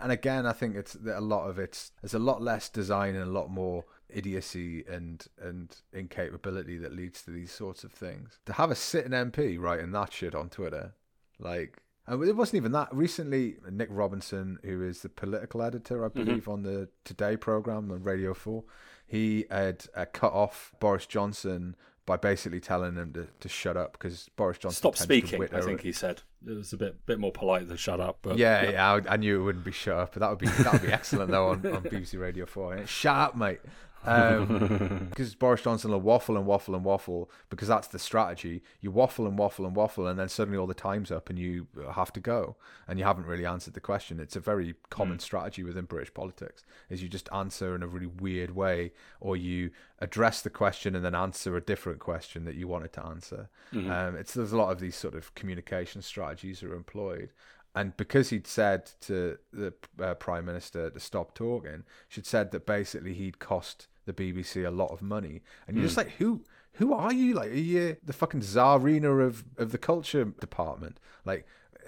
And again, I think it's that a lot of it's there's a lot less design and a lot more idiocy and and incapability that leads to these sorts of things. To have a sitting MP writing that shit on Twitter, like, and it wasn't even that. Recently, Nick Robinson, who is the political editor, I believe, on the Today program on Radio Four, he had uh, cut off Boris Johnson by basically telling him to, to shut up because Boris Johnson Stop speaking, I think he said. It was a bit bit more polite than shut up. But yeah, yeah, I, I knew it wouldn't be shut up. But that would be that would be excellent though on, on [laughs] BBC Radio Four. Shut up, mate. Um, [laughs] because Boris Johnson will waffle and waffle and waffle because that's the strategy. You waffle and waffle and waffle, and then suddenly all the time's up and you have to go, and you haven't really answered the question. It's a very common strategy within British politics: is you just answer in a really weird way, or you address the question and then answer a different question that you wanted to answer. Um, it's there's a lot of these sort of communication strategies that are employed. And because he'd said to the uh, prime minister to stop talking, she'd said that basically he'd cost the BBC a lot of money. And you're just hmm. like, who who are you? Like, are you the fucking czarina of of the culture department? Like,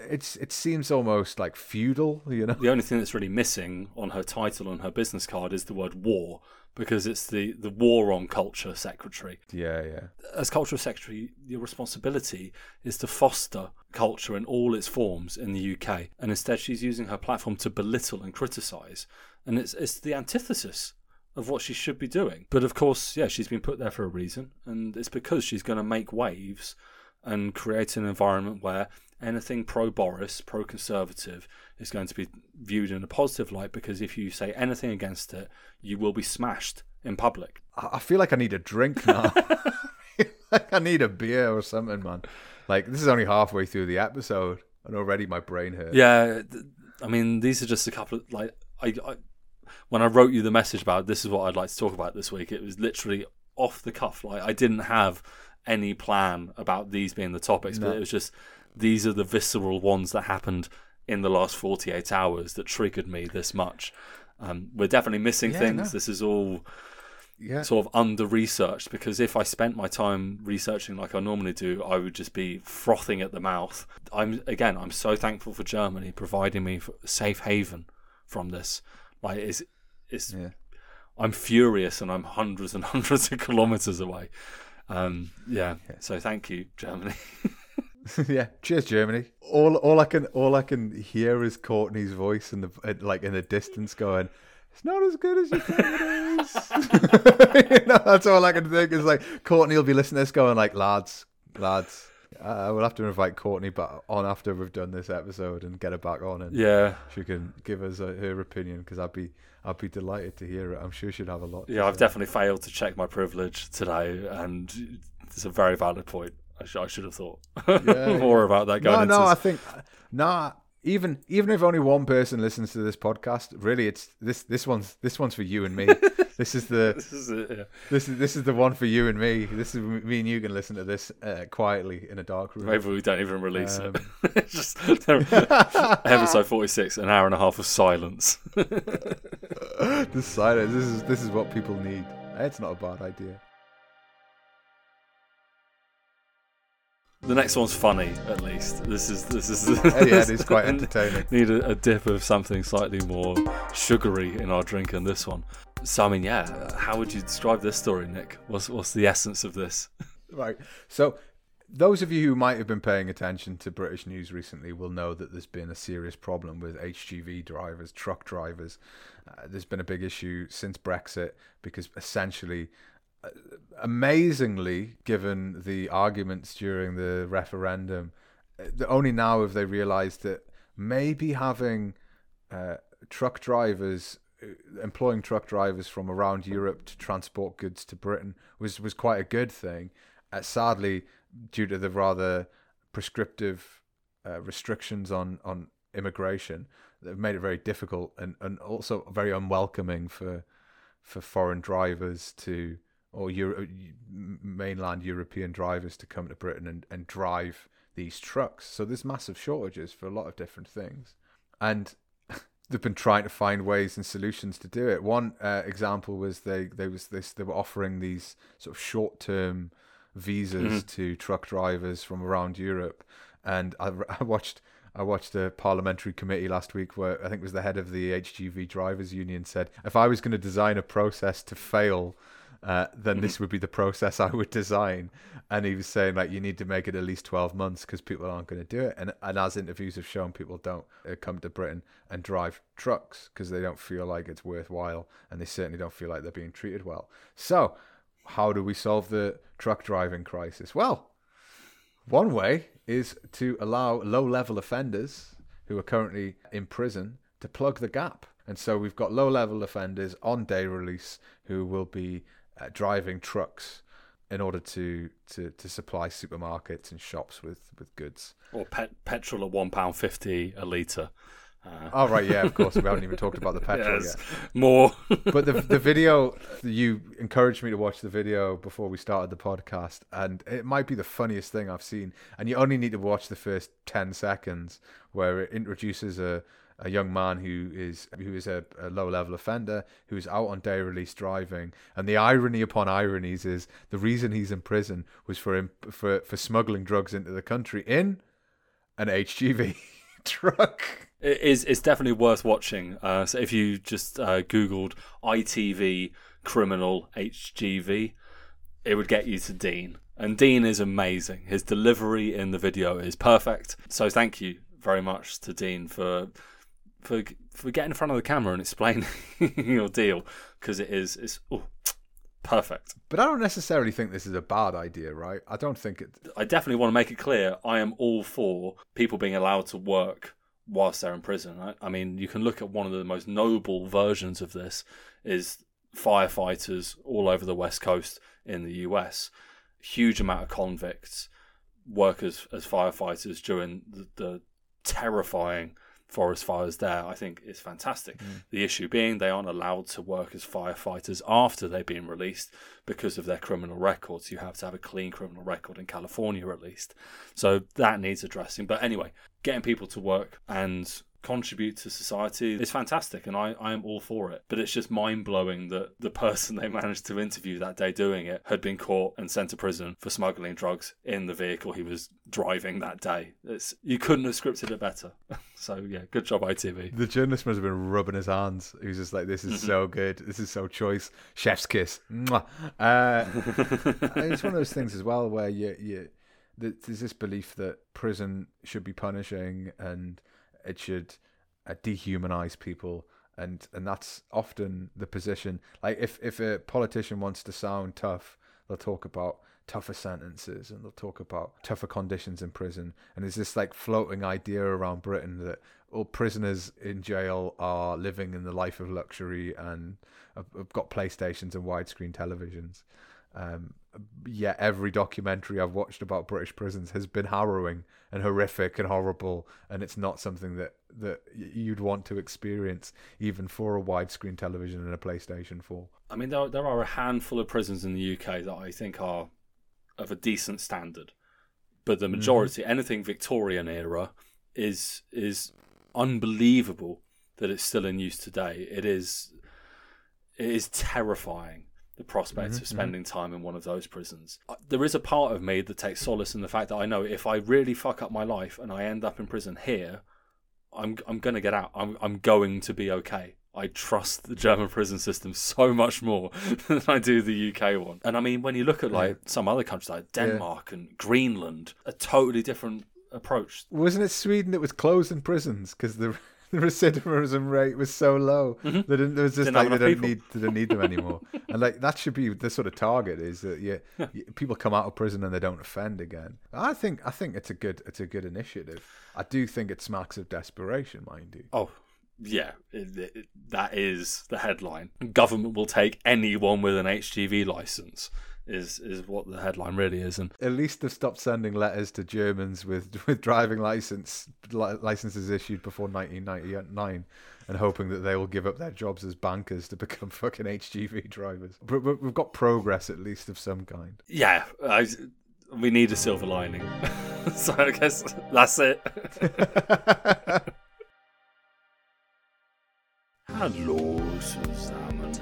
it's it seems almost like feudal, you know? The only thing that's really missing on her title on her business card is the word war, because it's the, the war on culture secretary. Yeah, yeah. As cultural secretary, your responsibility is to foster culture in all its forms in the UK. And instead, she's using her platform to belittle and criticise. And it's, it's the antithesis of what she should be doing. But of course, yeah, she's been put there for a reason. And it's because she's going to make waves and create an environment where anything pro Boris, pro conservative, is going to be viewed in a positive light because if you say anything against it, you will be smashed in public. I feel like I need a drink now. [laughs] like I need a beer or something, man. Like this is only halfway through the episode, and already my brain hurts. Yeah, th- I mean, these are just a couple of like I, I when I wrote you the message about this is what I'd like to talk about this week. It was literally off the cuff. Like I didn't have any plan about these being the topics, No. but it was just these are the visceral ones that happened in the last 48 hours that triggered me this much. Um, we're definitely missing Yeah, things. no. This is all yeah. sort of under researched because if I spent my time researching like I normally do, I would just be frothing at the mouth. I'm again, I'm so thankful for Germany providing me safe haven from this. Like it's it's Yeah. I'm furious and I'm hundreds and [laughs] hundreds of kilometers away. Um, yeah. So thank you, Germany. [laughs] yeah. Cheers, Germany. All all I can all I can hear is Courtney's voice in the like in the distance going, It's not as good as you think it is. [laughs] you know, that's all I can think is like Courtney will be listening to this going like, lads, lads. Uh, we'll have to invite Courtney back on after we've done this episode and get her back on, and Yeah, she can give us uh, her opinion because I'd be I'd be delighted to hear it. I'm sure she'd have a lot. to yeah. I've say. definitely failed to check my privilege today, and it's a very valid point. I, sh- I should have thought Yeah, [laughs] more about that. Going No, no, I think nah. Even even if only one person listens to this podcast, really, it's this this one's this one's for you and me. [laughs] this is the this is it. Yeah. this is this is the one for you and me. This is me and you can listen to this uh, quietly in a dark room. Maybe we don't even release Um, [laughs] it. Just episode forty-six, an hour and a half of silence. [laughs] the silence. This is this is what people need. It's not a bad idea. The next one's funny, at least. This is this is. [laughs] Yeah, quite [laughs] entertaining. Need a, a dip of something slightly more sugary in our drink than this one. So I mean, yeah. How would you describe this story, Nick? What's what's the essence of this? [laughs] Right. So, those of you who might have been paying attention to British news recently will know that there's been a serious problem with HGV drivers, truck drivers. Uh, there's been a big issue since Brexit because essentially, amazingly, given the arguments during the referendum, uh, only now have they realised that maybe having uh, truck drivers uh, employing truck drivers from around Europe to transport goods to Britain was was quite a good thing. Uh, sadly, due to the rather prescriptive uh, restrictions on on immigration, they've made it very difficult and, and also very unwelcoming for for foreign drivers to or Euro- mainland European drivers to come to Britain and, and drive these trucks. So there's massive shortages for a lot of different things. And [laughs] they've been trying to find ways and solutions to do it. One uh, example was they they was this they were offering these sort of short term visas to truck drivers from around Europe, and I, [laughs] I watched. I watched a parliamentary committee last week where I think it was the head of the HGV drivers union said, if I was going to design a process to fail, uh, then this would be the process I would design. And he was saying like you need to make it at least twelve months because people aren't going to do it. And and as interviews have shown, people don't uh, come to Britain and drive trucks because they don't feel like it's worthwhile, and they certainly don't feel like they're being treated well. So, how do we solve the truck driving crisis? Well, one way is to allow low level offenders who are currently in prison to plug the gap. And so we've got low level offenders on day release who will be uh, driving trucks in order to, to, to supply supermarkets and shops with, with goods. Or pet, petrol at one pound fifty a litre. Uh, Oh, right, yeah, of course. We haven't even talked about the [laughs] petrol yes, yet. more. [laughs] but the the video you encouraged me to watch the video before we started the podcast and it might be the funniest thing I've seen and you only need to watch the first 10 seconds where it introduces a a young man who is who is a, a low level offender who's out on day release driving and the irony upon ironies is the reason he's in prison was for him for for smuggling drugs into the country in an HGV [laughs] truck It is. It's definitely worth watching. Uh, so if you just uh, googled ITV criminal HGV, it would get you to Dean. And Dean is amazing. His delivery in the video is perfect. So thank you very much to Dean for for for getting in front of the camera and explaining [laughs] your deal because it is it's oh, perfect. but I don't necessarily think this is a bad idea right I don't think it I definitely want to make it clear I am all for people being allowed to work whilst they're in prison. I, I mean, you can look at one of the most noble versions of this is firefighters all over the west coast in the US. Huge amount of convicts work as, as firefighters during the, the terrifying forest fires there, I think is fantastic. Mm. The issue being they aren't allowed to work as firefighters after they've been released because of their criminal records. You have to have a clean criminal record in California at least. So that needs addressing. But anyway, getting people to work and contribute to society is fantastic and I, I am all for it. But it's just mind blowing that the person they managed to interview that day doing it had been caught and sent to prison for smuggling drugs in the vehicle he was driving that day. It's you couldn't have scripted it better. [laughs] so yeah, good job ITV. The journalist must have been rubbing his hands. He was just like, "This is so good. This is so choice. Chef's kiss." Mwah. Uh, [laughs] it's one of those things as well where you you there's this belief that prison should be punishing and it should uh, dehumanize people. and and that's often the position. Like if if a politician wants to sound tough, they'll talk about tougher sentences and they'll talk about tougher conditions in prison. And there's this like floating idea around Britain that all prisoners in jail are living in the life of luxury and have, have got PlayStations and widescreen televisions. Um, yeah, every documentary I've watched about British prisons has been harrowing and horrific and horrible, and it's not something that that you'd want to experience even for a widescreen television and a PlayStation 4. I mean, there there are a handful of prisons in the UK that I think are of a decent standard, but the majority, mm-hmm. anything Victorian era, is is unbelievable that it's still in use today. It is it is terrifying the prospect mm-hmm, of mm-hmm. spending mm-hmm. time in one of those prisons. There is a part of me that takes solace in the fact that I know if I really fuck up my life and I end up in prison here, I'm I'm going to get out. I'm I'm going to be okay. I trust the German prison system [laughs] so much more [laughs] than I do the UK one. And I mean, when you look at like some other countries like Denmark yeah. and Greenland, a totally different approach. Wasn't it Sweden that was closing prisons because the [laughs] the recidivism rate was so low mm-hmm. that there was just didn't like they don't people. need they don't need them anymore, and like that should be the sort of target is that yeah, yeah, people come out of prison and they don't offend again. I think I think it's a good it's a good initiative. I do think it smacks of desperation, mind you. Oh. Yeah, it, it, that is the headline. Government will take anyone with an HGV license is is what the headline really is. And at least they've stopped sending letters to Germans with [laughs] with driving license li- licenses issued before 1999 and hoping that they will give up their jobs as bankers to [laughs] become fucking HGV drivers. But, but we've got progress at least of some kind. Yeah, I, we need a silver lining. [laughs] so I guess that's it.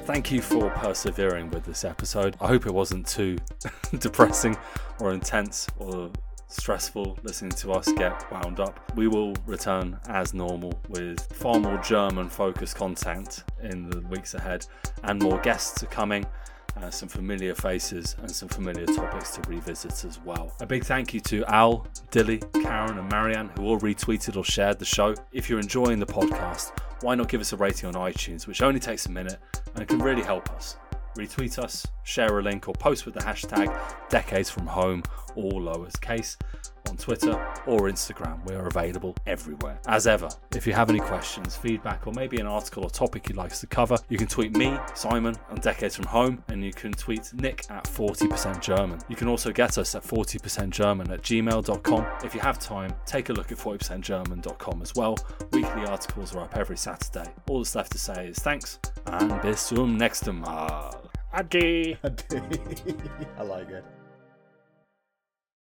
Thank you for persevering with this episode. I hope it wasn't too [laughs] depressing or intense or stressful listening to us get wound up. We will return as normal with far more German focused content in the weeks ahead, and more guests are coming uh, some familiar faces, and some familiar topics to revisit as well. A big thank you to Al, Dilly, Karen, and Marianne, who all retweeted or shared the show. If you're enjoying the podcast, why not give us a rating on iTunes, which only takes a minute and it can really help us. Retweet us, share a link, or post with the hashtag Decades From Home, all lowercase on Twitter or Instagram. We are available everywhere. As ever, if you have any questions, feedback, or maybe an article or topic you'd like us to cover, you can tweet me, Simon, on Decades from Home, and you can tweet Nick at 40% German. You can also get us at 40% German at gmail.com. If you have time, take a look at 40%German.com as well. Weekly articles are up every Saturday. All that's left to say is thanks and bis zum nächsten Mal. Ade. Ade. [laughs] I like it.